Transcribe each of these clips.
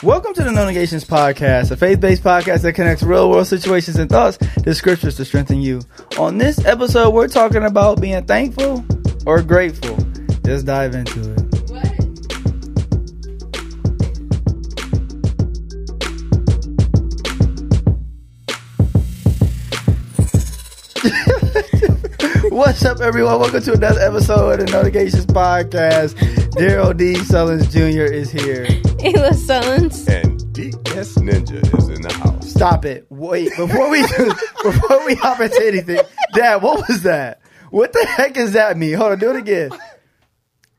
Welcome to the No Negations Podcast, a faith based podcast that connects real world situations and thoughts to scriptures to strengthen you. On this episode, we're talking about being thankful or grateful. Let's dive into it. What's up, everyone? Welcome to another episode of the No Negations Podcast. Darrell D. Sullins Jr. is here. Ayla Sullins. And DS Ninja is in the house. Stop it. Wait, before we before we hop into anything, Dad, what was that? What the heck does that mean? Hold on, do it again.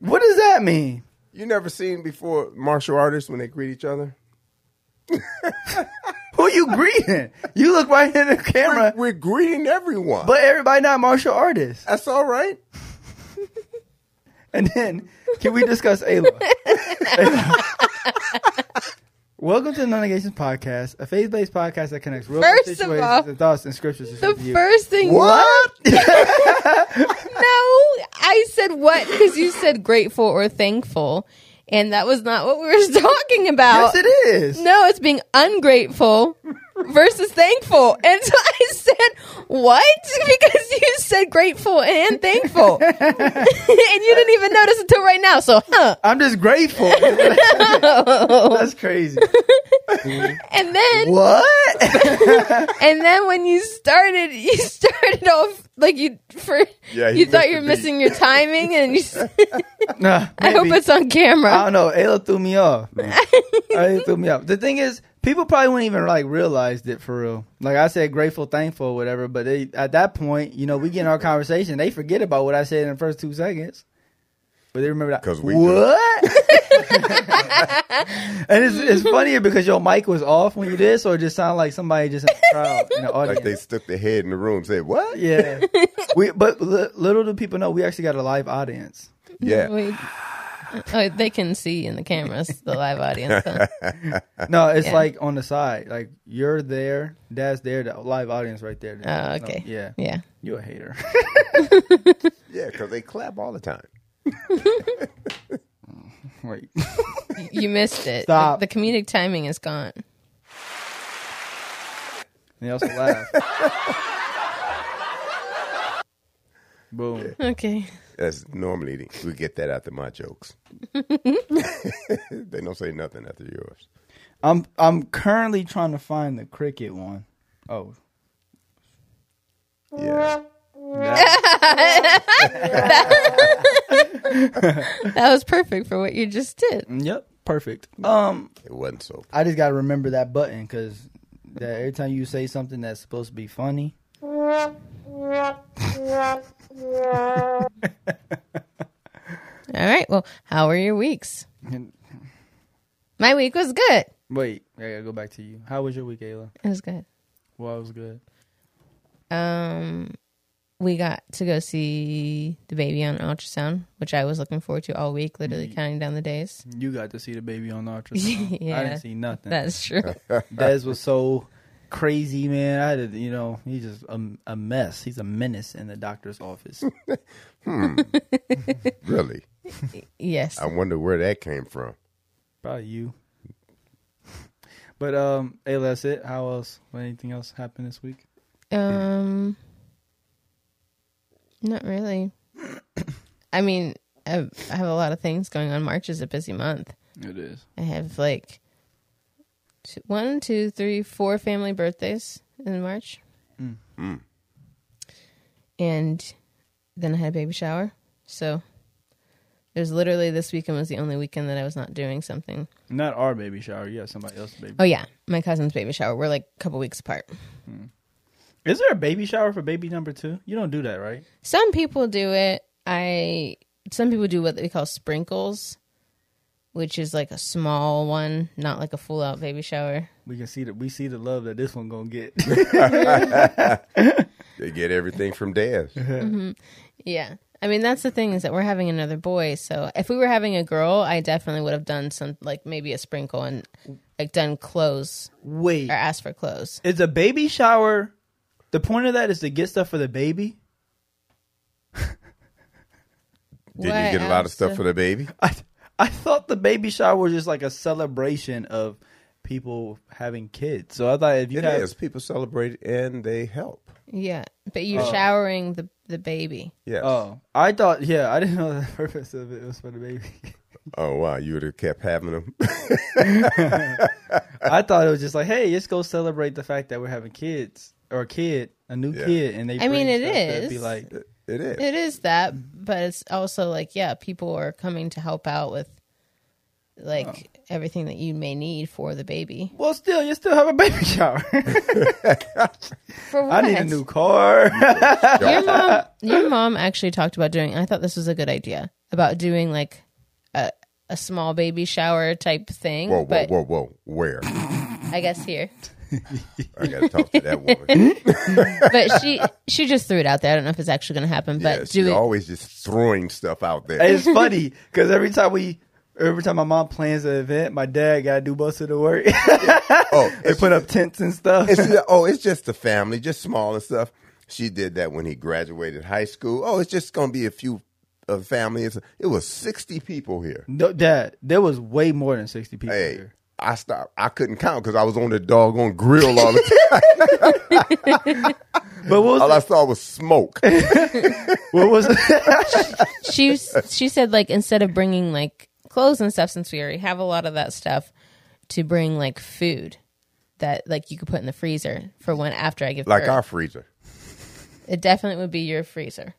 What does that mean? You never seen before martial artists when they greet each other? Who you greeting? You look right in the camera, We're greeting everyone. but everybody not martial artists. that's all right. And then, can we discuss Ayla? Ayla. Welcome to the No Negations Podcast, a faith-based podcast that connects real First situations all, and thoughts and scriptures. The first thing. What? No, I said what because you said grateful or thankful, and that was not what we were talking about. Yes, it is. No, it's being ungrateful versus thankful. And so I said, what? Because you said grateful and thankful. and you didn't even notice until right now. So, huh. I'm just grateful. That's crazy. And then, What? and then when you started, you started off like you, for, Yeah, you thought you were the beat. missing your timing and you, s- nah, I hope it's on camera. I don't know. Ayla threw me off. Ayla threw me off. The thing is, people probably wouldn't even like realize it for real. Like I said, grateful, thankful, whatever. But they, at that point, you know, we get in our conversation. They forget about what I said in the first two seconds. But they remember that. 'Cause we what? and it's it's funnier because your mic was off when you did, so it just sounded like somebody just in the crowd in the audience. Like they stuck their head in the room and said, What? yeah, we but li- little do people know we actually got a live audience. Yeah. Wait. Oh, they can see in the cameras, the live audience. huh? No, it's Yeah. like on the side. Like you're there, Dad's there, the live audience right there. Oh, So, okay. yeah, Yeah. you a hater. Yeah, because they clap all the time. Wait, You missed it. Stop. The, the comedic timing is gone. they also laugh. Boom. Okay. That's normally we get that after my jokes. they don't say nothing after yours. I'm I'm currently trying to find the cricket one. Oh, Yeah. that- That was perfect for what you just did. yep, perfect. Um, It wasn't so. I just gotta remember that button because that every time you say something that's supposed to be funny, All right. Well, how were your weeks? My week was good. wait, I gotta go back to you. How was your week, Ayla? It was good. Well, it was good. Um, we got to go see the baby on ultrasound, which I was looking forward to all week, literally counting down the days. You got to see the baby on the ultrasound. I didn't see nothing. That's true. Des was so crazy, man. I had to, you know, he's just a, a mess. He's a menace in the doctor's office. Really? yes. I wonder where that came from. Probably you. But um, hey, that's it. How else? Anything else happened this week? Um, not really. I mean, I I have a lot of things going on. March is a busy month. It is. I have like two, one, two, three, four family birthdays in March. Mm. And then I had a baby shower. So there's literally this weekend was the only weekend that I was not doing something. Not our baby shower. Yeah, somebody else's baby. Oh yeah, my cousin's baby shower. We're like a couple weeks apart. Is there a baby shower for baby number two? You don't do that, right? Some people do it. I some people do what they call sprinkles, which is like a small one, not like a full out baby shower. We can see that. We see the love that this one gonna get. They get everything from Daz. Mm-hmm. Yeah. I mean, that's the thing is that we're having another boy. So if we were having a girl, I definitely would have done some, like maybe a sprinkle and like done clothes Wait, or asked for clothes. is a baby shower? The point of that is to get stuff for the baby. Did What you get a lot of stuff to- for the baby? I I thought the baby shower was just like a celebration of people having kids. So I thought if you It have is. People celebrate and they help. Yeah, but you're oh. showering the the baby. Yes. Oh, I thought. Yeah, I didn't know the purpose of it was for the baby. Oh wow, you would have kept having them. I thought it was just like, hey, let's go celebrate the fact that we're having kids or a kid, a new Yeah. kid, and they. I mean, bring it stuff that'd Be is. like, it is. It is that, but it's also like yeah, people are coming to help out with like Oh. everything that you may need for the baby. well, still, you still have a baby shower. For what? I need a new car. your mom your mom actually talked about doing i thought this was a good idea about doing like a, a small baby shower type thing Whoa, whoa, whoa, whoa. Where? i guess here I got to talk to that woman. but she she just threw it out there i don't know if it's actually going to happen but yeah, she's do it always just throwing stuff out there. it's funny because every time we, every time my mom plans an event, my dad got to do most of the work. oh, they put up tents and stuff. it's oh, it's just the family, just small and stuff. She did that when he graduated high school. Oh, it's just going to be a few of family. It was sixty people here. No, Dad, there was way more than sixty people Hey, here. I stopped. I couldn't count because I was on the doggone grill all the time. But what was all I saw was smoke. what was she she said like instead of bringing like clothes and stuff since we already have a lot of that stuff to bring like food that like you could put in the freezer for when after i give like birth. our freezer. it definitely would be your freezer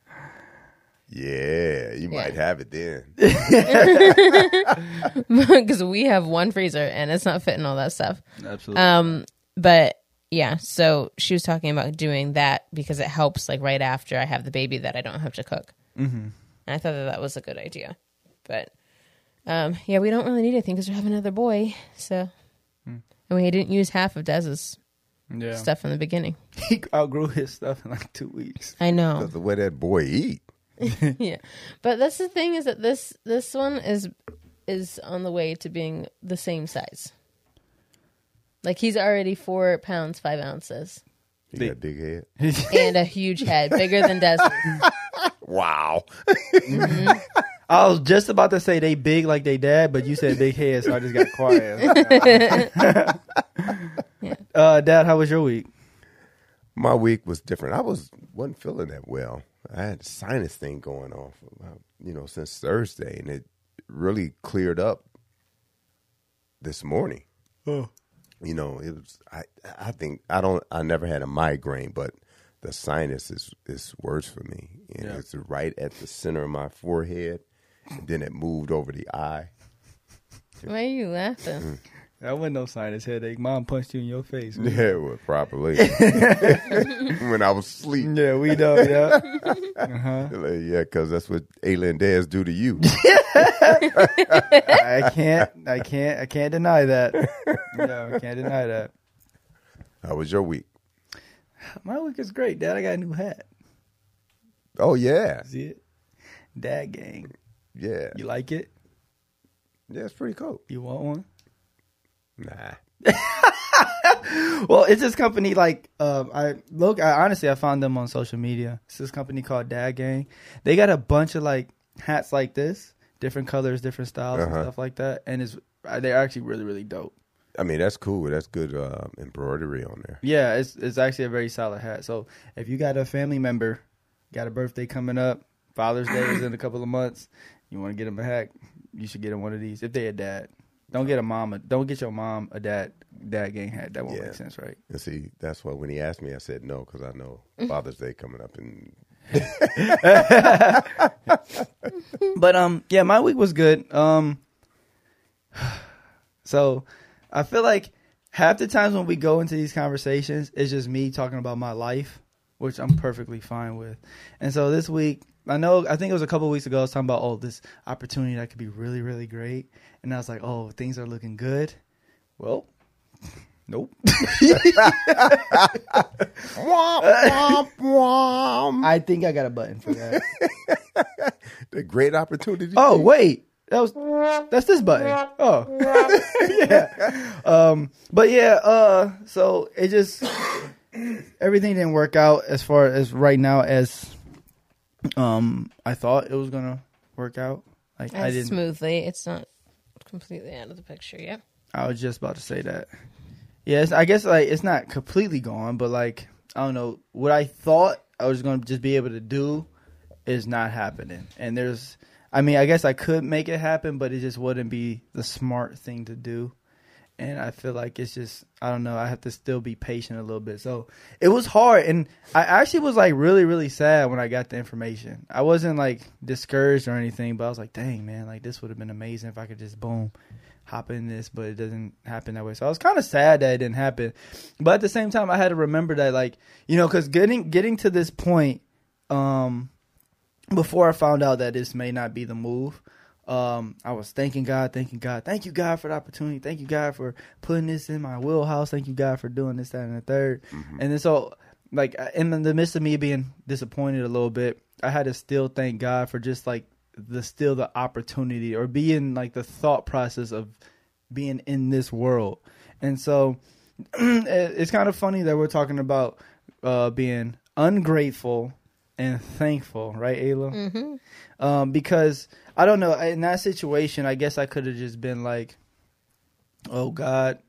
Yeah, you might Yeah. have it then. because we have one freezer and it's not fitting all that stuff absolutely? Um, but yeah, so she was talking about doing that because it helps like right after I have the baby that I don't have to cook. Mm-hmm. And I thought that that was a good idea. But um, yeah, we don't really need anything because we have another boy. So, and we didn't use half of Dez's yeah, stuff in the beginning. he outgrew his stuff in like two weeks. I know. Because the way that boy eat. yeah, but that's the thing is that this this one is is on the way to being the same size. Like he's already four pounds five ounces He Big. got big head. and a huge head, bigger than Desmond. Wow. I was just about to say they big like they dad, but you said big head, so I just got quiet. uh, dad, how was your week? My week was different. I was wasn't feeling that well. I had a sinus thing going on, for about, you know, since Thursday, and it really cleared up this morning. Oh. You know, it was. I I think I don't. I never had a migraine, but the sinus is is worse for me. And Yeah. It's right at the center of my forehead, and then it moved over the eye. Why are you laughing? Mm-hmm. That wasn't no sinus headache. Mom punched you in your face. Yeah, well, probably when I was asleep. Yeah, we know. Yeah. Uh-huh. Like, yeah, because that's what alien dads do to you. I can't. I can't. I can't deny that. No, I can't deny that. How was your week? My week is great, Dad. I got a new hat. Oh yeah, See it? Dad gang. yeah, You like it? yeah. It's pretty cool. You want one? Nah, Well, it's this company like um, I look. I honestly I found them on social media. It's this company called Dad Gang. They got a bunch of like hats like this, different colors, different styles, and Uh-huh. stuff like that. And it's uh, they're actually really really dope. I mean that's cool. That's good uh, embroidery on there. Yeah, it's it's actually a very solid hat. So if you got a family member, got a birthday coming up, Father's Day is in a couple of months, you want to get them a hat, you should get them one of these. If they a dad, don't get a mom. A, don't get your mom a dad dad gang hat. That won't Yeah. make sense, right? And see, that's why when he asked me, I said no because I know Father's Day coming up, and But um, yeah, my week was good. Um, so I feel like half the times when we go into these conversations, it's just me talking about my life, which I'm perfectly fine with. And so this week, I know, I think it was a couple weeks ago, I was talking about oh this opportunity that could be really, really great, and I was like, oh, things are looking good. Well, nope. womp, womp, womp. I think I got a button for that. the great opportunity. Oh wait, that was that's this button. Oh yeah. Um, but yeah. Uh, so it just everything didn't work out as far as right now as um I thought it was gonna work out. Like I didn't. smoothly. It's not completely out of the picture. Yeah. I was just about to say that. Yes, I guess like it's not completely gone, but like I don't know what I thought I was going to just be able to do is not happening. And there's, I mean, I guess I could make it happen, but it just wouldn't be the smart thing to do. And I feel like it's just, I don't know, I have to still be patient a little bit. So it was hard. And I actually was like really, really sad when I got the information. I wasn't like discouraged or anything, but I was like, dang, man, like this would have been amazing if I could just boom hop in this, but it doesn't happen that way. So I was kind of sad that it didn't happen. But at the same time, I had to remember that, like, you know, because getting getting to this point, um, before I found out that this may not be the move, um, I was thanking God, thanking God, thank you God for the opportunity, thank you God for putting this in my wheelhouse, thank you God for doing this, that, and the 3rd and then so like in the midst of me being disappointed a little bit, I had to still thank God for just like the still the opportunity or being like the thought process of being in this world, and so it's kind of funny that we're talking about uh, being ungrateful and thankful, right, Ayla? Mm-hmm. Um, because I don't know in that situation, I guess I could have just been like, "Oh God,"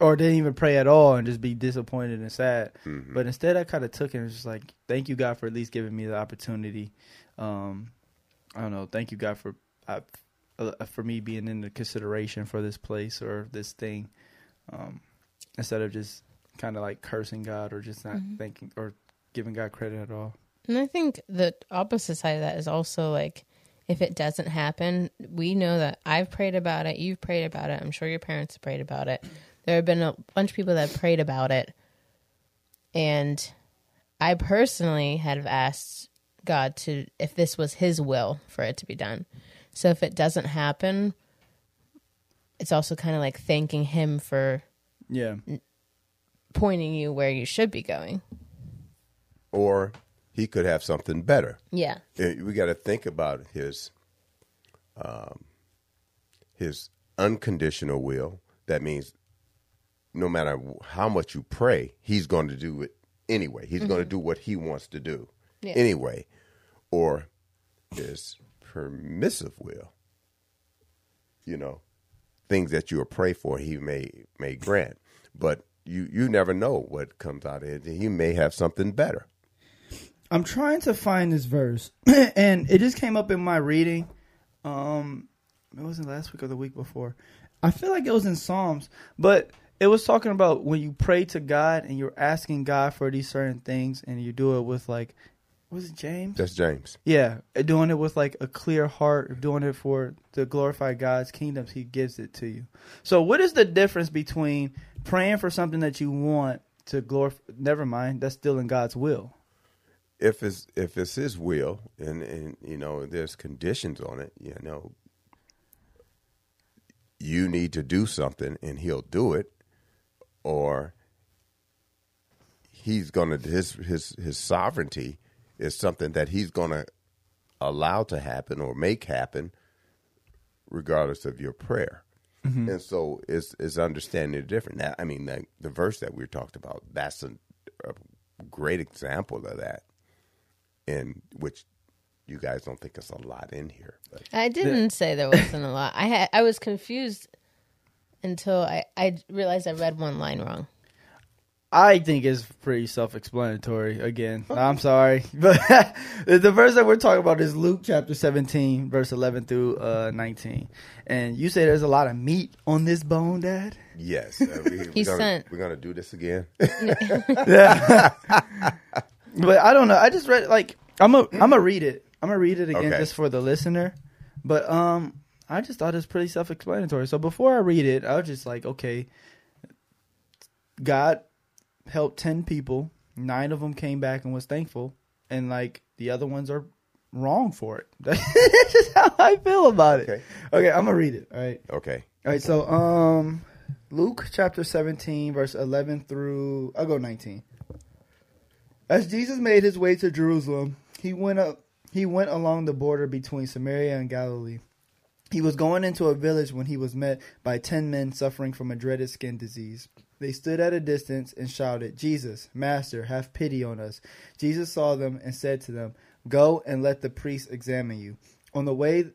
or didn't even pray at all and just be disappointed and sad. Mhm. But instead, I kind of took it and was just like, "Thank you, God, for at least giving me the opportunity." Um, I don't know. Thank you, God, for uh, uh, for me being in the consideration for this place or this thing, um, instead of just kind of like cursing God or just not Mhm. thanking or giving God credit at all. And I think the opposite side of that is also like if it doesn't happen, we know that I've prayed about it, you've prayed about it, I'm sure your parents have prayed about it. There have been a bunch of people that have prayed about it. And I personally have asked God to if this was his will for it to be done. So if it doesn't happen, it's also kind of like thanking him for Yeah. pointing you where you should be going. Or he could have something better. Yeah. We got to think about his um, his unconditional will. That means no matter how much you pray, he's going to do it anyway. He's going to do what he wants to do Yeah. anyway. Or his permissive will. You know, things that you pray for, he may may grant. But you you never know what comes out of it. He may have something better. I'm trying to find this verse, and it just came up in my reading. Um, it wasn't last week or the week before. I feel like it was in Psalms, but it was talking about when you pray to God and you're asking God for these certain things, and you do it with like, was it James? That's James. Yeah, doing it with like a clear heart, doing it for to glorify God's kingdoms. He gives it to you. So, what is the difference between praying for something that you want to glorify? Never mind, that's still in God's will. If it's if it's his will and and you know there's conditions on it you know you need to do something and he'll do it or he's gonna his his his sovereignty is something that he's gonna allow to happen or make happen regardless of your prayer. Mm-hmm. And so it's it's understanding the different that i mean the, the verse that we talked about that's a, a great example of that in which you guys don't think it's a lot in here. But I didn't say there wasn't a lot. I had I was confused until I I realized I read one line wrong. I think it's pretty self-explanatory. Again, I'm sorry, but the verse that we're talking about is Luke chapter 17, verse 11 through uh, 19. And you say there's a lot of meat on this bone, Dad. yes, uh, we, He we're, gonna, sent- we're gonna do this again. Yeah, but I don't know. I just read like I'm a I'm gonna read it. I'm gonna read it again Okay. just for the listener. But um, I just thought it was pretty self-explanatory. So before I read it, I was just like, okay, God helped ten people. Nine of them came back and was thankful, and like the other ones are wrong for it. That's just how I feel about it. Okay. Okay, I'm gonna read it. All right. okay, All right, so um, Luke chapter 17, verse 11 through I'll go 19. As Jesus made his way to Jerusalem, he went up. He went along the border between Samaria and Galilee. He was going into a village when he was met by ten men suffering from a dreaded skin disease. They stood at a distance and shouted, Jesus, Master, have pity on us. Jesus saw them and said to them, Go and let the priests examine you. On the way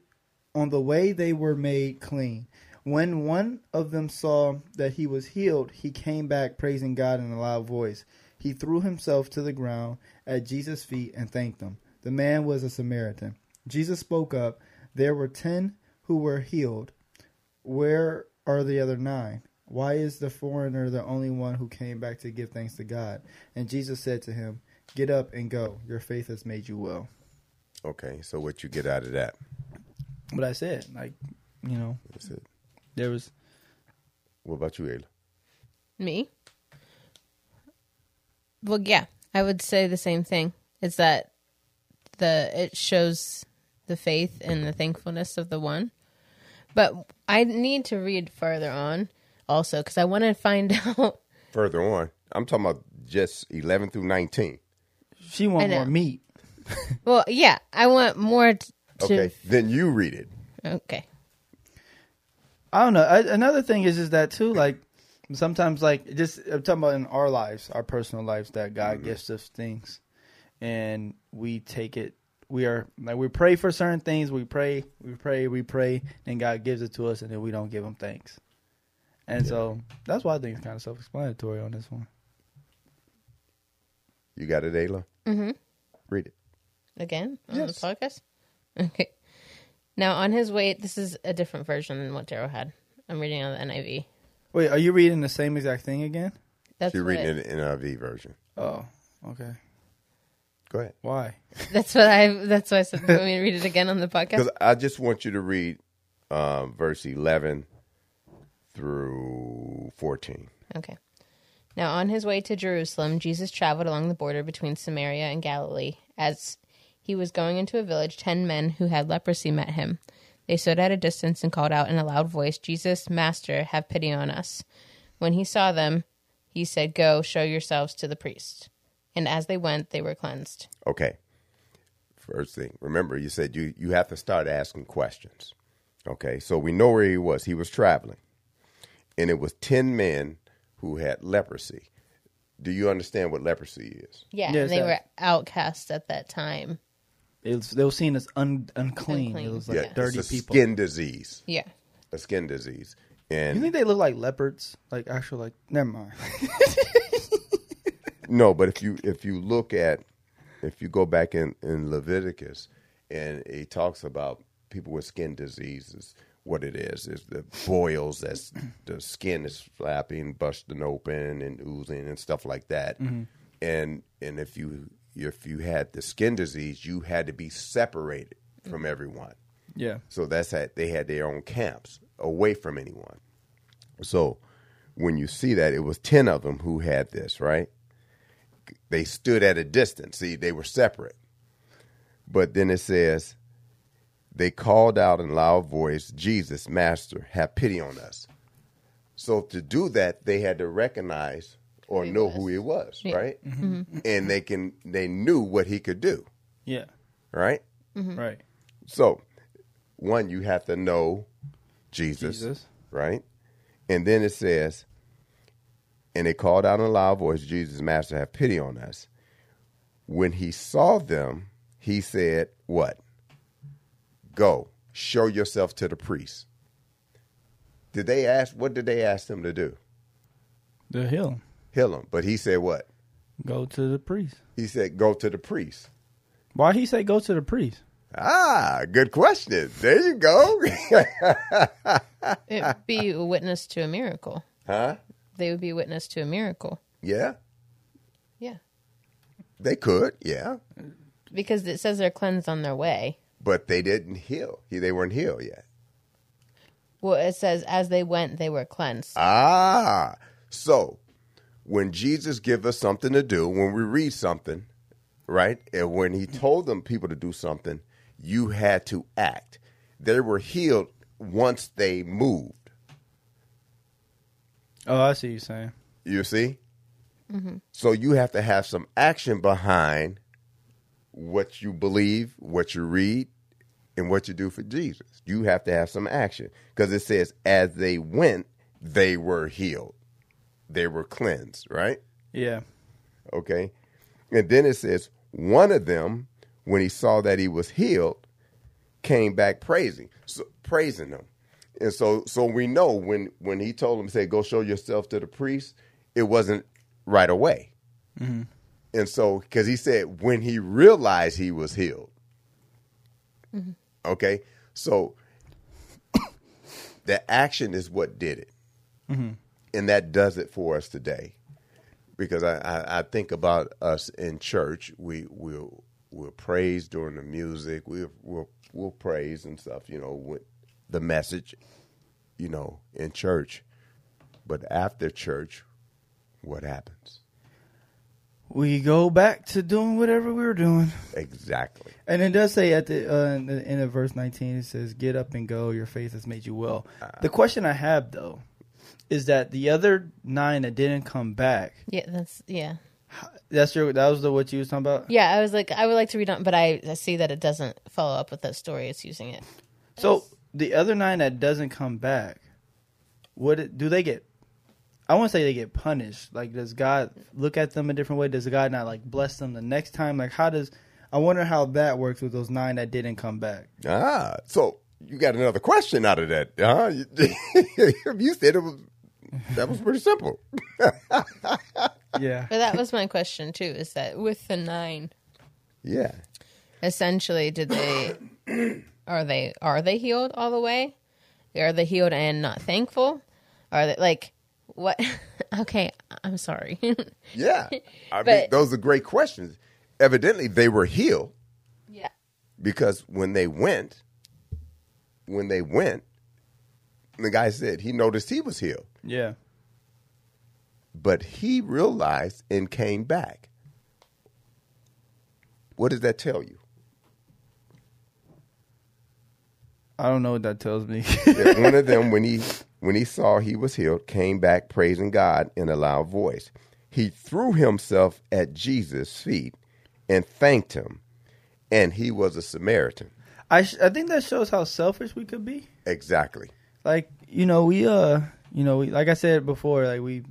on the way they were made clean. When one of them saw that he was healed, he came back praising God in a loud voice. He threw himself to the ground at Jesus' feet and thanked him. The man was a Samaritan. Jesus spoke up. There were ten who were healed. Where are the other nine? Why is the foreigner the only one who came back to give thanks to God? And Jesus said to him, Get up and go. Your faith has made you well. Okay, so what you get out of that? What I said, like, you know, That's it. there was What about you, Ayla? Me? Well, yeah, I would say the same thing. Is that the it shows the faith and the thankfulness of the one. But I need to read further on also because I want to find out. Further on, I'm talking about just 11 through 19. she want more meat. Well, yeah, I want more t- to. Okay, then you read it. Okay. I don't know. I, another thing is is that too. Like sometimes, like just I'm talking about in our lives, our personal lives, that God gives us things, and we take it. We are like we pray for certain things. We pray, we pray, we pray, and God gives it to us, and then we don't give Him thanks. And so that's why I think it's kind of self-explanatory on this one. You got it, Ayla? Mm-hmm. Read it. Again on Yes. the podcast. Okay. Now on his way, this is a different version than what Darrell had. I'm reading on the NIV. Wait, are you reading the same exact thing again? That's You're what, reading it in the NIV version. Oh, okay. Go ahead. Why? That's what I. That's why I said. Let me to read it again on the podcast? Because I just want you to read um, verse 11 through 14. Okay. Now, on his way to Jerusalem, Jesus traveled along the border between Samaria and Galilee. As he was going into a village, ten men who had leprosy met him. They stood at a distance and called out in a loud voice, Jesus, Master, have pity on us. When he saw them, he said, Go, show yourselves to the priest. And as they went, they were cleansed. Okay. First thing, remember you said you you have to start asking questions. Okay, so we know where he was. He was traveling, and it was ten men who had leprosy. Do you understand what leprosy is? Yeah, Yes, and they were outcasts at that time. It was, they were seen as un, unclean. Unclean. It was like Yeah. dirty it's a people. skin disease. Yeah. A skin disease, And You think they look like leopards? Like actual, like never mind. No, but if you if you look at if you go back in in Leviticus and he talks about people with skin diseases, what it is is the boils that's the skin is flapping, busting open, and oozing and stuff like that. Mm-hmm. And and if you if you had the skin disease, you had to be separated from mm. everyone. yeah, So that's that they had their own camps away from anyone. So when you see that, it was 10 of them who had this, right? They stood at a distance. See, they were separate. But then it says, they called out in loud voice, Jesus, Master, have pity on us. So to do that, they had to recognize or know was. who he was, Yeah. right? Mm-hmm. Mm-hmm. And they can they knew what he could do, yeah, right? Mm-hmm. right. So, one, you have to know Jesus, Jesus. right? And then it says, and they called out in a loud voice, Jesus, Master, have pity on us. When he saw them, he said, What? Go, show yourself to the priest. Did they ask, what did they ask them to do? The hill. Heal him. But he said, What? Go to the priest. He said, Go to the priest. Why he say go to the priest? Ah, good question. There you go. It would be a witness to a miracle. huh? They would be a witness to a miracle. Yeah. Yeah. They could, yeah, Because it says they're cleansed on their way. but they didn't heal. They weren't healed yet. Well, it says as they went, they were cleansed. Ah, so when Jesus give us something to do, when we read something, right, and when He told them people to do something, you had to act. They were healed once they moved. Oh, I see you saying. You see, so you have to have some action behind what you believe, what you read, and what you do for Jesus. You have to have some action because it says, as they went, they were healed, they were cleansed, right? Yeah, Okay. And then it says, one of them, when he saw that he was healed, came back praising, so, praising them. And so, so we know when when he told him, say, "Go show yourself to the priest," it wasn't right away. Mm-hmm. And so, because he said when he realized he was healed. Mm-hmm. Okay, so the action is what did it, mm-hmm. And that does it for us today. Because I, I, I think about us in church, we will we'll praise during the music, we will we'll, we'll praise and stuff, you know, with the message, you know, in church. But after church, what happens? We go back to doing whatever we were doing. Exactly. And it does say at the uh, in the end of verse 19, it says, "Get up and go. Your faith has made you well." The question I have though is that the other nine that didn't come back. Yeah, that's yeah. That's your. That was the what you was talking about. Yeah, I was like, I would like to read on, but I, I see that it doesn't follow up with that story. It's using it. So the other nine that doesn't come back, what it- do they get? I want to say they get punished. Like, does God look at them a different way? Does God not like bless them the next time? Like, how does? I wonder how that works with those nine that didn't come back. Ah, so you got another question out of that, huh? You, you said it was that was pretty simple. Yeah. But that was my question too. Is that with the nine, Yeah. essentially, did they are they are they healed all the way? Are they healed and not thankful? Are they like what? okay, I'm sorry. Yeah. I mean, those are great questions. Evidently, they were healed yeah, because when they went, when they went, the guy said he noticed he was healed, Yeah. but he realized and came back. What does that tell you? I don't know what that tells me. one of them, when he when he saw he was healed, came back praising God in a loud voice. He threw himself at Jesus' feet and thanked him, and he was a Samaritan. I sh- I think that shows how selfish we could be. Exactly. Like you know we uh you know we like I said before like we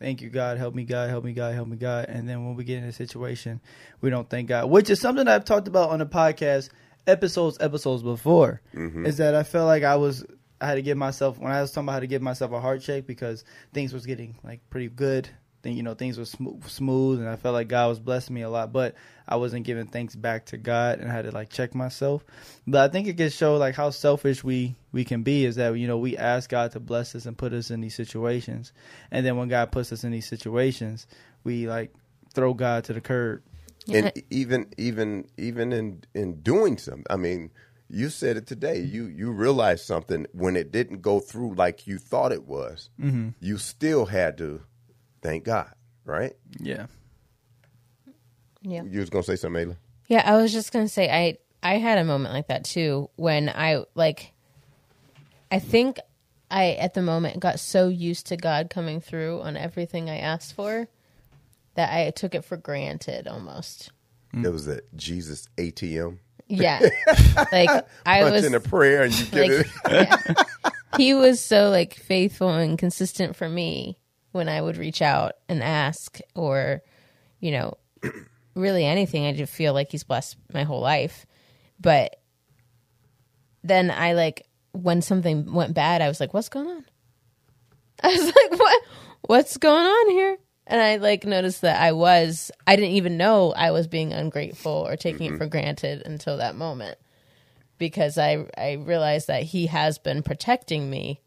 thank you God help me God help me God help me God. And then when we get in a situation we don't thank God which is something I've talked about on the podcast episodes episodes before is that I felt like I was I had to give myself when I was talking about how to give myself a heart shake because things was getting like pretty good then you know things were smooth, smooth and I felt like God was blessing me a lot but I wasn't giving thanks back to God and I had to like check myself but I think it can show like how selfish we we can be is that you know we ask God to bless us and put us in these situations and then when God puts us in these situations we like throw God to the curb And even even even in in doing something, I mean, you said it today. You you realized something when it didn't go through like you thought it was. Mm-hmm. You still had to thank God, right? yeah yeah. You was gonna say something, Ayla? Yeah, I was just gonna say I I had a moment like that too when I like I think I at the moment got so used to God coming through on everything I asked for that I took it for granted almost. It was a Jesus ATM. Yeah. like I Punch was in a prayer and you get like it. yeah. he was so like faithful and consistent for me when I would reach out and ask or you know really anything I just feel like he's blessed my whole life. But then I like when something went bad I was like what's going on? I was like what? What's going on here? And I like noticed that I was I didn't even know I was being ungrateful or taking it mm-hmm. for granted until that moment. Because I I realized that he has been protecting me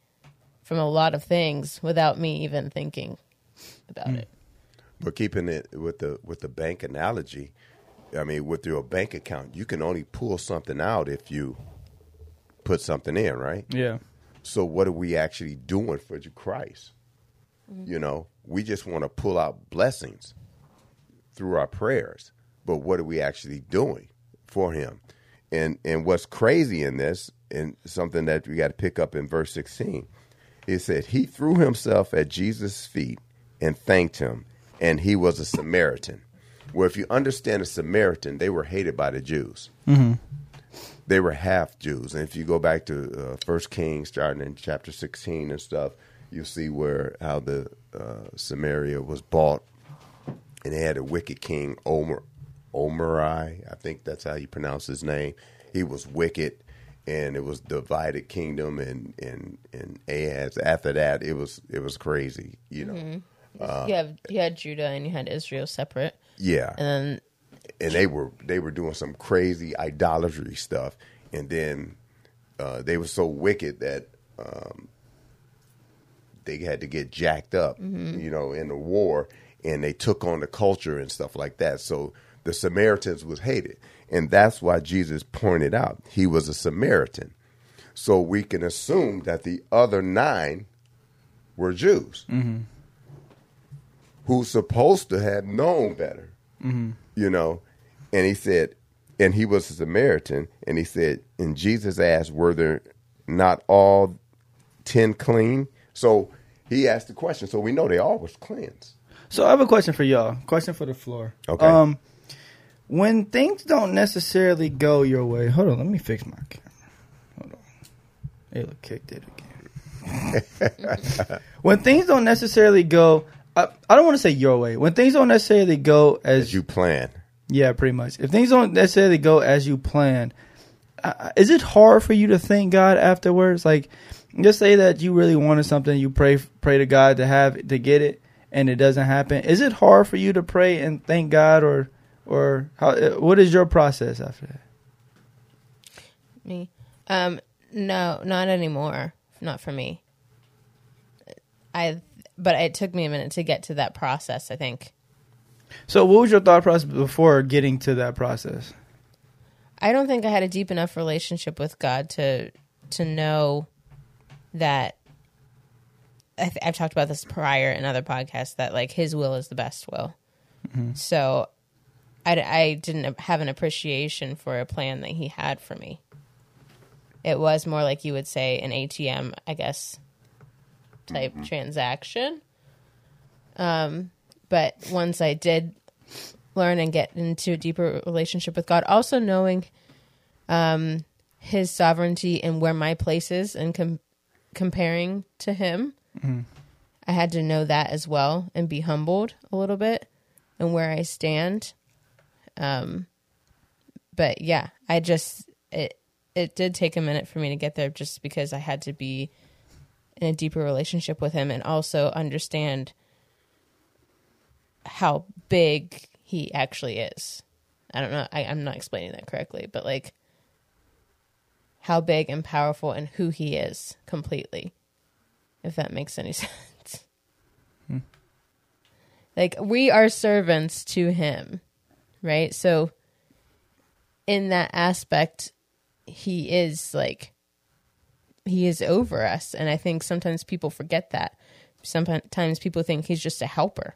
from a lot of things without me even thinking about hmm. it. But keeping it with the with the bank analogy, I mean, with your bank account, you can only pull something out if you put something in, right? yeah So what are we actually doing for Christ? Mm-hmm. You know, we just want to pull out blessings through our prayers, but what are we actually doing for Him? And and what's crazy in this, and something that we got to pick up in verse sixteen, it said he threw himself at Jesus' feet and thanked him, and he was a Samaritan. Well, if you understand a Samaritan, they were hated by the Jews they were half Jews. And if you go back to uh, First Kings, starting in chapter sixteen and stuff, you see where how the uh, Samaria was bought, and they had a wicked king, Omer, Omeri. I think that's how you pronounce his name. He was wicked, and it was divided kingdom, and and and Ahaz. After that, it was it was crazy, you know. you have you had Judah and you had Israel separate, Yeah, and then and they were they were doing some crazy idolatry stuff, and then uh, they were so wicked that um, they had to get jacked up, you know, in the war, and they took on the culture and stuff like that. So the Samaritans was hated, and that's why Jesus pointed out he was a Samaritan. So we can assume that the other nine were Jews who's supposed to have known better you know. And he said, and he was a Samaritan, and he said, and Jesus asked, were there not all ten clean? So he asked the question. So we know they all was cleansed. So I have a question for y'all. Question for the floor. Okay. Um, when things don't necessarily go your way, hold on. Let me fix my camera. Hold on. Ayla kicked it again. when things don't necessarily go, I, I don't want to say your way. When things don't necessarily go as, As you plan. yeah, pretty much. If things don't necessarily go as you plan, uh, is it hard for you to thank God afterwards? Like, just say that you really wanted something, you pray pray to God to have to get it, and it doesn't happen. Is it hard for you to pray and thank God, or or how? uh, What is your process after that? me, um, no, not anymore. Not for me. I, but it took me a minute to get to that process. I think So, what was your thought process before getting to that process? I don't think I had a deep enough relationship with God to to know that. I th- I've talked about this prior in other podcasts that like His will is the best will. So, I, I didn't have an appreciation for a plan that He had for me. It was more like you would say an ATM, I guess, type transaction. Um, but once I did learn and get into a deeper relationship with God. Also knowing um, His sovereignty and where my place is and com- comparing to Him. I had to know that as well and be humbled a little bit and where I stand. Um, but yeah, I just it it did take a minute for me to get there just because I had to be in a deeper relationship with Him and also understand how big he actually is. I don't know. I, I'm not explaining that correctly, but like how big and powerful and who he is completely. If that makes any sense. Like we are servants to him, right? So in that aspect, he is like he is over us, and I think sometimes people forget that. Sometimes people think he's just a helper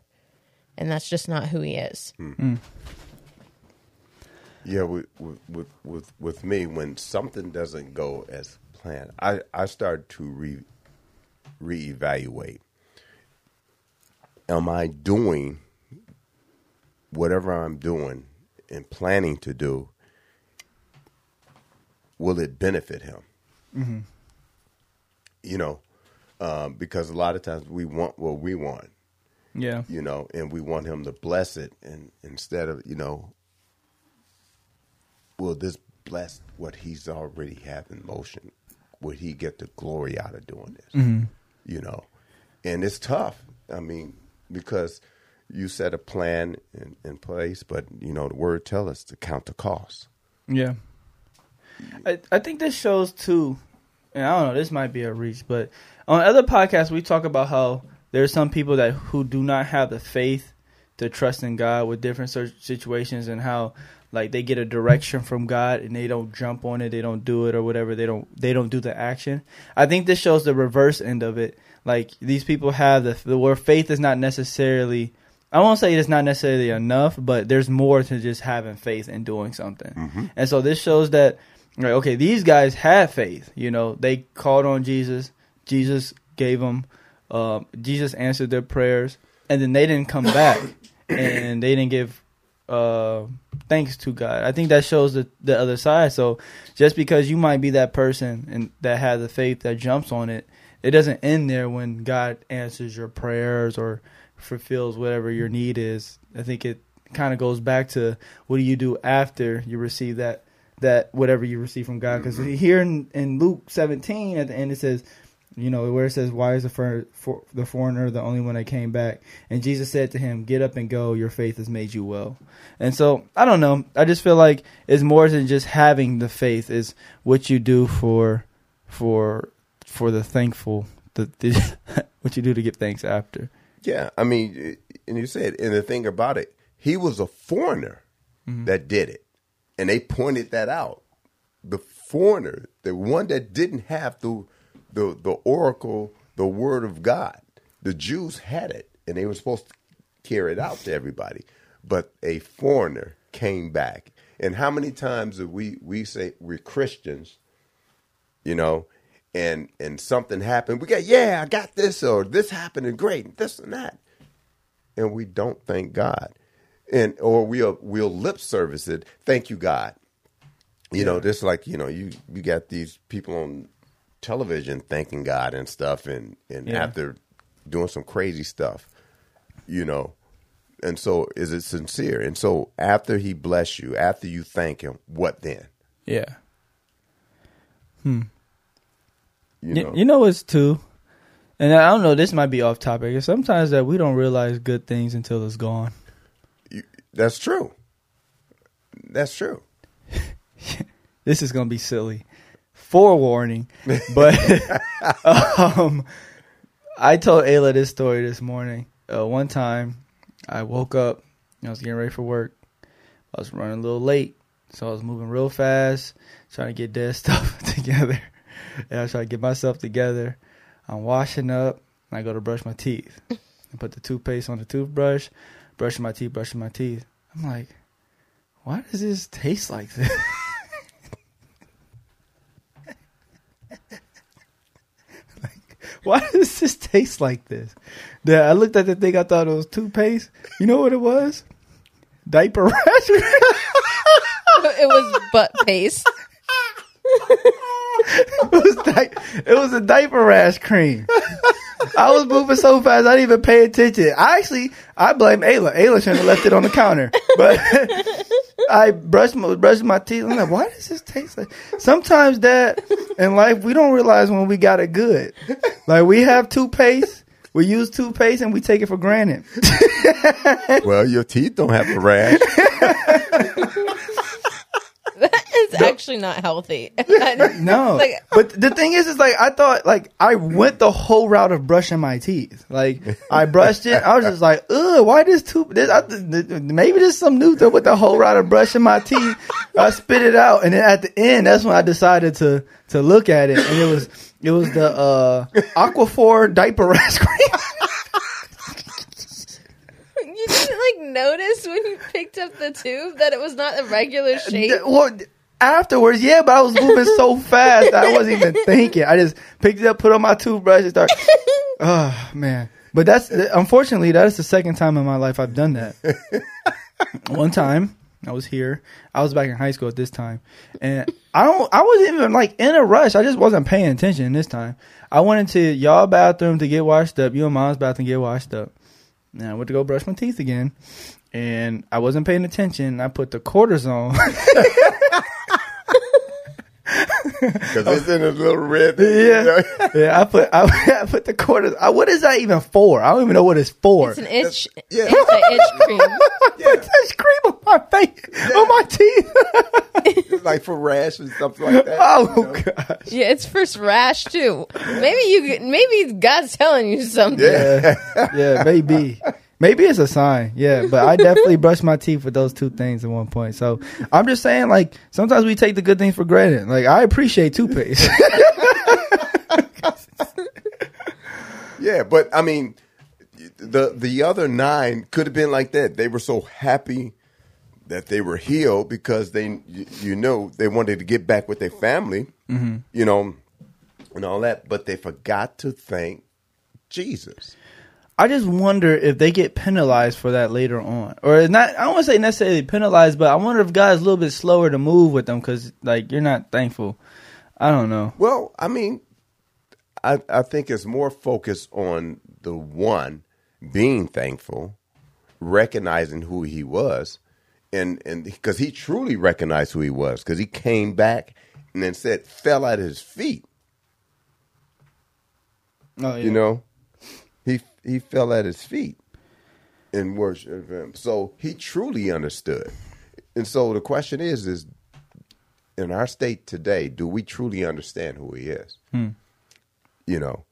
and that's just not who he is. Hmm. Hmm. Yeah, with with with with, with me, when something doesn't go as planned, I I start to re reevaluate. Am I doing whatever I'm doing and planning to do? Will it benefit him? You know, um, because a lot of times we want what we want, Yeah. you know, and we want him to bless it, and instead of you know, will this bless what he's already have in motion? Would he get the glory out of doing this? You know, and it's tough. I mean, because you set a plan in, in place, but you know the word tell us to count the cost. Yeah. I, I think this shows too, and I don't know, this might be a reach, but on other podcasts we talk about how there's some people that who do not have the faith to trust in God with different situations and how like they get a direction from God and they don't jump on it, they don't do it or whatever, they don't they don't do the action. I think this shows the reverse end of it. Like these people have the, the where faith is not necessarily I won't say it's not necessarily enough, but there's more to just having faith and doing something. And so this shows that, like, okay, these guys had faith. You know, they called on Jesus. Jesus gave them. Um, Jesus answered their prayers, and then they didn't come back, and they didn't give uh, thanks to God. I think that shows the the other side. So just because you might be that person and that has the faith that jumps on it, it doesn't end there when God answers your prayers or fulfills whatever your need is. I think it kind of goes back to what do you do after you receive that that whatever you receive from God. Because mm-hmm. here in, in Luke 17 at the end it says, you know, where it says, "Why is the for, for, the foreigner the only one that came back?" And Jesus said to him, "Get up and go. Your faith has made you well." And so I don't know. I just feel like it's more than just having the faith. Is what you do for for for the thankful. The, the what you do to give thanks after. Yeah, I mean, and you said, and the thing about it, he was a foreigner mm-hmm. that did it, and they pointed that out. The foreigner, the one that didn't have the the the oracle, the word of God. The Jews had it, and they were supposed to carry it out to everybody. But a foreigner came back, and how many times do we we say we're Christians, you know, and and something happened, we got yeah, I got this, or this happened, and great, this and that, and we don't thank God, and or we'll we'll lip service it, thank you God, you know, just like you know, you you got these people on television thanking God and stuff, and and Yeah. after doing some crazy stuff, you know, and so is it sincere? And so after He bless you, after you thank Him, what then? Yeah. You You know, you know it's too, and I don't know. This might be off topic. It's sometimes that we don't realize good things until it's gone. You- that's true. That's true. This is gonna be silly. Forewarning, but um, I told Ayla this story this morning. Uh, one time, I woke up. And I was getting ready for work. I was running a little late, so I was moving real fast, trying to get dead stuff together. And I try to get myself together. I'm washing up. And I go to brush my teeth. I put the toothpaste on the toothbrush, brushing my teeth, brushing my teeth. I'm like, why does this taste like this? Why does this taste like this? Yeah, I looked at the thing. I thought it was toothpaste. You know what it was? Diaper rash. it was butt paste. It was di- it was a diaper rash cream. I was moving so fast I didn't even pay attention. I actually I blame Ayla. Ayla shouldn't have left it on the counter. But I brushed my brushed my teeth. I'm like, why does this taste like? Sometimes that in life we don't realize when we got it good. Like we have toothpaste. We use toothpaste and we take it for granted. well, your teeth don't have a rash. Actually not healthy. No, Like- but the thing is, is like I thought, like I went the whole route of brushing my teeth. Like I brushed it, I was just like, ugh, why this tooth? This, I, th- th- maybe there's some new thing with the whole route of brushing my teeth. I spit it out, and then at the end, that's when I decided to to look at it, and it was it was the uh, Aquaphor diaper rash cream. you didn't like notice when you picked up the tube that it was not a regular shape. D- well, afterwards, yeah, but I was moving so fast I wasn't even thinking. I just picked it up, put on my toothbrush, and started. Oh ah, man! But that's unfortunately that's the second time in my life I've done that. One time I was here. I was back in high school at this time, and I don't. I wasn't even like in a rush. I just wasn't paying attention this time. I went into y'all bathroom to get washed up. You and mom's bathroom get washed up. And I went to go brush my teeth again, and I wasn't paying attention. I put the quarters on. Because oh. it's in a little red. Yeah, yeah. I put I, I put the quarters. I, what is that even for? I don't even know what it's for. It's an itch, Yeah. anti-itch cream. Yeah. That's cream on my face, on my teeth. like for rash and stuff like that. oh gosh. Yeah, it's for rash too. Maybe you, maybe God's telling you something. Yeah. Yeah, maybe. Maybe it's a sign. Yeah, but I definitely brushed my teeth with those two things at one point. So I'm just saying, like sometimes we take the good things for granted. Like I appreciate toothpaste. Yeah, but I mean, the the other nine could have been like that. They were so happy that they were healed because they, you, you know, they wanted to get back with their family, mm-hmm. you know, and all that. But they forgot to thank Jesus. I just wonder if they get penalized for that later on, or not. I don't want to say necessarily penalized, but I wonder if God's a little bit slower to move with them because like you're not thankful. I don't know. Well, I mean, I I think it's more focused on the one being thankful, recognizing who he was, and and because he truly recognized who he was, because he came back and then said, fell at his feet. Oh, yeah. You know, he fell at his feet and worshiped him. So he truly understood. And so the question is, is in our state today, do we truly understand who he is? You know,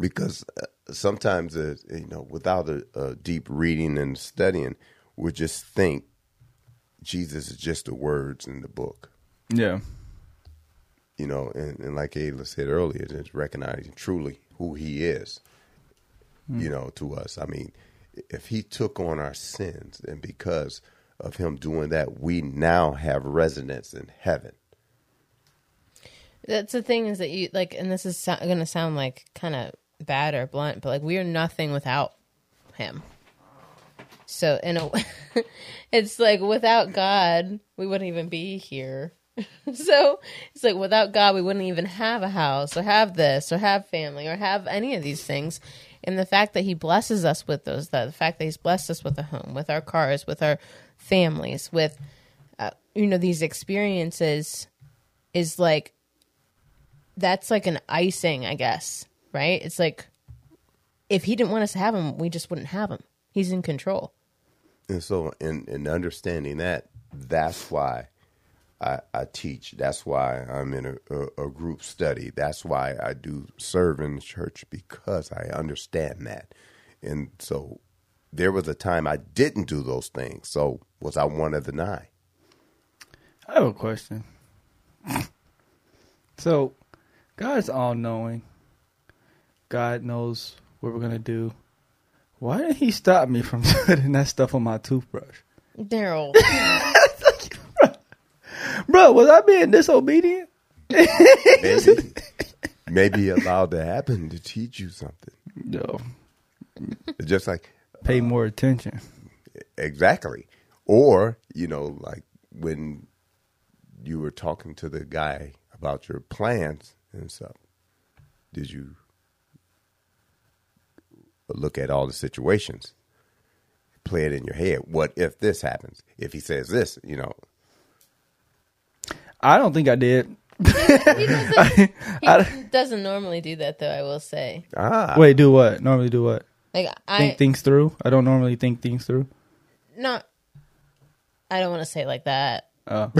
because uh, sometimes, uh, you know, without a, a deep reading and studying, we just think Jesus is just the words in the book yeah. you know, and, and like Ayla said earlier, just recognizing truly who he is, Mm. you know, to us. I mean, if he took on our sins, and because of him doing that, we now have residence in heaven. That's the thing is that you like, and this is so- going to sound like kind of bad or blunt, but like we are nothing without him. So in a, it's like without God, we wouldn't even be here. so it's like without God, we wouldn't even have a house or have this or have family or have any of these things. And the fact that He blesses us with those, that the fact that He's blessed us with a home, with our cars, with our families, with uh, you know these experiences, is like that's like an icing, I guess, right? It's like if he didn't want us to have him, we just wouldn't have him. He's in control. And so, in, in understanding that, that's why I, I teach. That's why I'm in a, a, a group study. That's why I do serve in the church because I understand that. And so, there was a time I didn't do those things. So, was I one of the nine? I have a question. So, God's all knowing. God knows what we're gonna do. Why didn't He stop me from putting that stuff on my toothbrush, Darrell, bro? Was I being disobedient? Maybe, maybe allowed to happen to teach you something. No, Just like pay uh, more attention. Exactly. Or, you know, like when you were talking to the guy about your plans and stuff, did you look at all the situations? Play it in your head. What if this happens? If he says this, you know, I don't think I did. he doesn't, he doesn't normally do that though. I will say, ah, Wait, do what? Normally do what? like I Think things through. I don't normally think things through. not. I don't want to say it like that, Uh,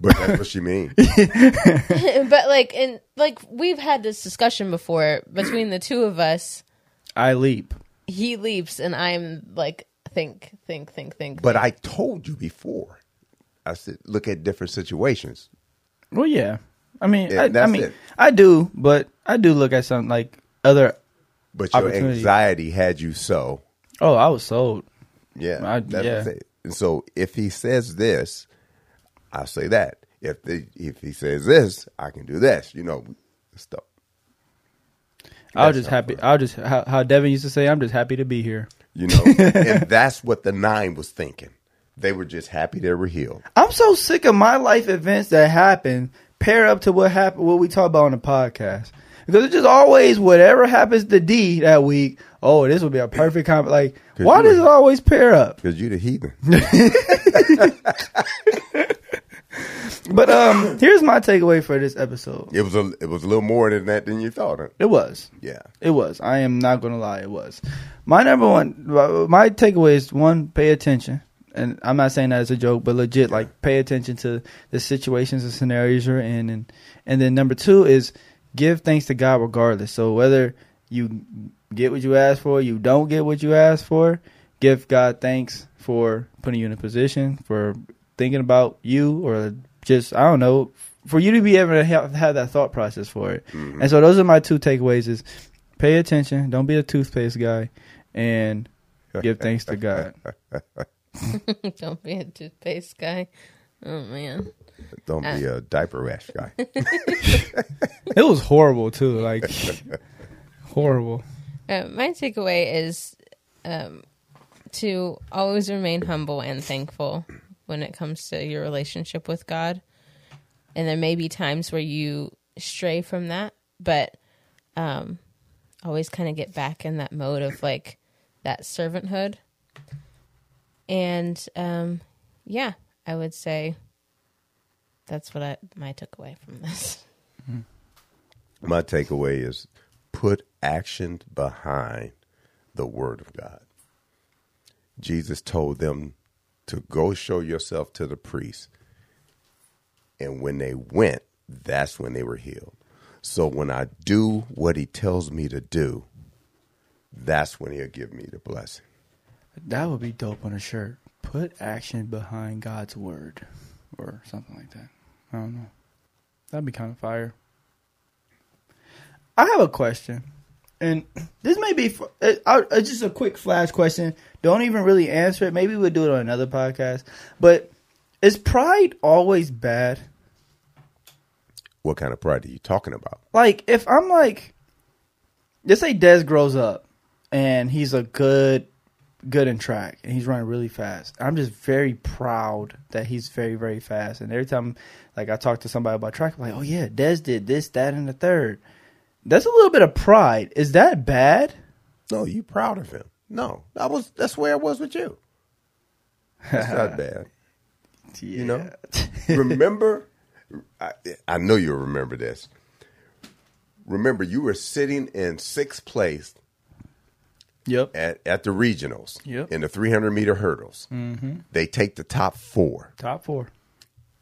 but that's what she means. but like, and like we've had this discussion before between the two of us. I leap. He leaps, and I'm like, think, think, think, think. But I told you before. I said, look at different situations. Well, yeah. I mean, Yeah, I, I mean, it. I do, but I do look at something like other. But your anxiety had you so. Oh, I was sold. Yeah, I- that's yeah. And so if he says this, I say that. If the, if he says this, I can do this. You know, stuff. I was just happy. I was just how, how Devin used to say, "I'm just happy to be here." You know, and that's what the nine was thinking. They were just happy they were healed. I'm so sick of my life events that happen pair up to what happened, what we talk about on the podcast. Because it's just always whatever happens to D that week. Oh, this would be a perfect comp. Like, why does it always pair up? Because you're the heathen. But um, here's my takeaway for this episode. It was a it was a little more than that than you thought. Huh? It was. Yeah. It was. I am not going to lie. It was. My number one, my takeaway is one, pay attention. And I'm not saying that as a joke, but legit, like pay attention to the situations and scenarios you're in. And, and then number two is give thanks to God regardless. So whether you get what you ask for, you don't get what you ask for, give God thanks for putting you in a position, for thinking about you, or just, I don't know, for you to be able to have, have that thought process for it. Mm-hmm. And so those are my two takeaways is pay attention, don't be a toothpaste guy, and give thanks to God. Don't be a toothpaste guy. Oh man. Don't be a diaper rash guy. It was horrible too, like horrible. Uh, my takeaway is um, to always remain humble and thankful when it comes to your relationship with God. And there may be times where you stray from that, but um, always kind of get back in that mode of like that servanthood. And um, yeah, I would say that's what I my took away from this. My takeaway is put action behind the word of God. Jesus told them to go show yourself to the priest. And when they went, that's when they were healed. So when I do what he tells me to do, that's when he'll give me the blessing. That would be dope on a shirt. Put action behind God's word, or something like that. I don't know. That'd be kind of fire. I have a question, and this may be it's just a quick flash question. Don't even really answer it. Maybe we'll do it on another podcast. But is pride always bad? What kind of pride are you talking about? Like, if I'm like, let's say Des grows up and he's a good, good in track and he's running really fast. I'm just very proud that he's very, very fast. And every time, like, I talk to somebody about track, I'm like, oh yeah, Des did this, that, and the third. That's a little bit of pride. Is that bad? No, you proud of him. No, That was. That's where I was with you. That's not bad. You know, remember, I, I know you'll remember this. Remember, you were sitting in sixth place Yep. at, at the regionals Yep. in the 300 meter hurdles. Mm-hmm. They take the top four, Top four.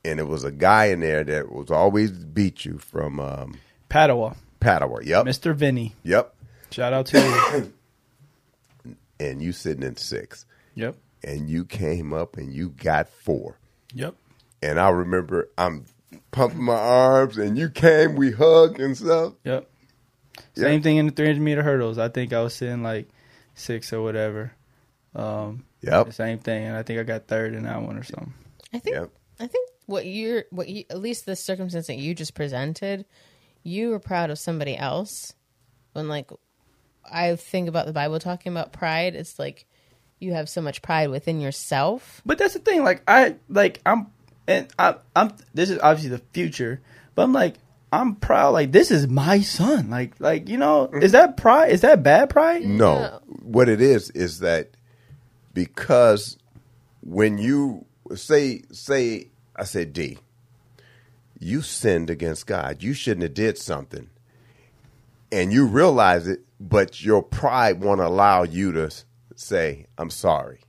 and it was a guy in there that was always beat you from um, Padua. Padua. Yep, Mr. Vinny. yep. Shout out to you. And you sitting in six. yep. and you came up and you got four. Yep. And I remember I'm pumping my arms, and you came, we hugged and stuff. Yep. Same thing in the 300 meter hurdles. I think I was sitting like six or whatever. Um, Yep. the same thing, and I think I got third in that one or something. I think Yep. I think what you're what you at least the circumstance that you just presented, you were proud of somebody else. When like I think about the Bible talking about pride, it's like you have so much pride within yourself. But that's the thing. Like I like I'm and I I'm this is obviously the future, but I'm like I'm proud. Like this is my son. Like like you know is that pride? Is that bad pride? No. No. What it is is that because when you say say I said D, you sinned against God. You shouldn't have did something. And you realize it, but your pride won't allow you to say, I'm sorry.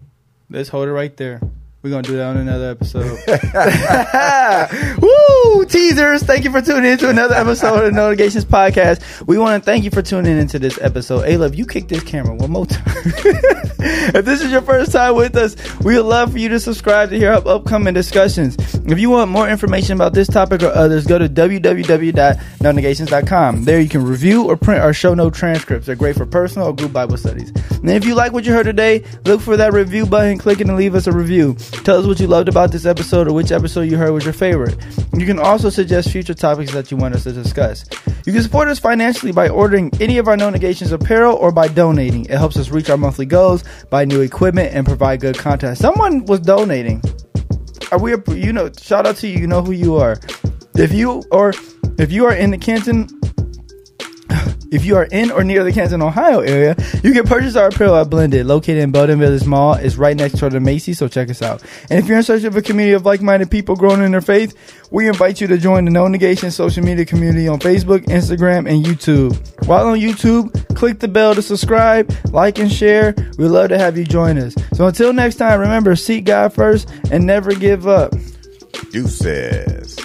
Let's hold it right there. We're gonna do that on another episode. Woo! Teasers. Thank you for tuning in to another episode of the No Negations Podcast. We want to thank you for tuning into this episode. Hey, love, you kick this camera one more time. if this is your first time with us, we would love for you to subscribe to hear up upcoming discussions. If you want more information about this topic or others, go to www.nonegations.com. There you can review or print our show note transcripts. They're great for personal or group Bible studies. And if you like what you heard today, look for that review button, click it, and leave us a review. Tell us what you loved about this episode or which episode you heard was your favorite. You can also suggest future topics that you want us to discuss. You can support us financially by ordering any of our No Negations apparel or by donating. It helps us reach our monthly goals, buy new equipment, and provide good content. Someone was donating. Are we? You know, shout out to you. You know who you are. If you or if you are in the Canton if you are in or near the Canton, Ohio area, you can purchase our apparel at Blended, located in Belden Village Mall. It's right next door to Macy's, so check us out. And if you're in search of a community of like-minded people growing in their faith, we invite you to join the No Negation social media community on Facebook, Instagram, and YouTube. While on YouTube, click the bell to subscribe, like, and share. We'd love to have you join us. So until next time, remember, seek God first and never give up. Deuces.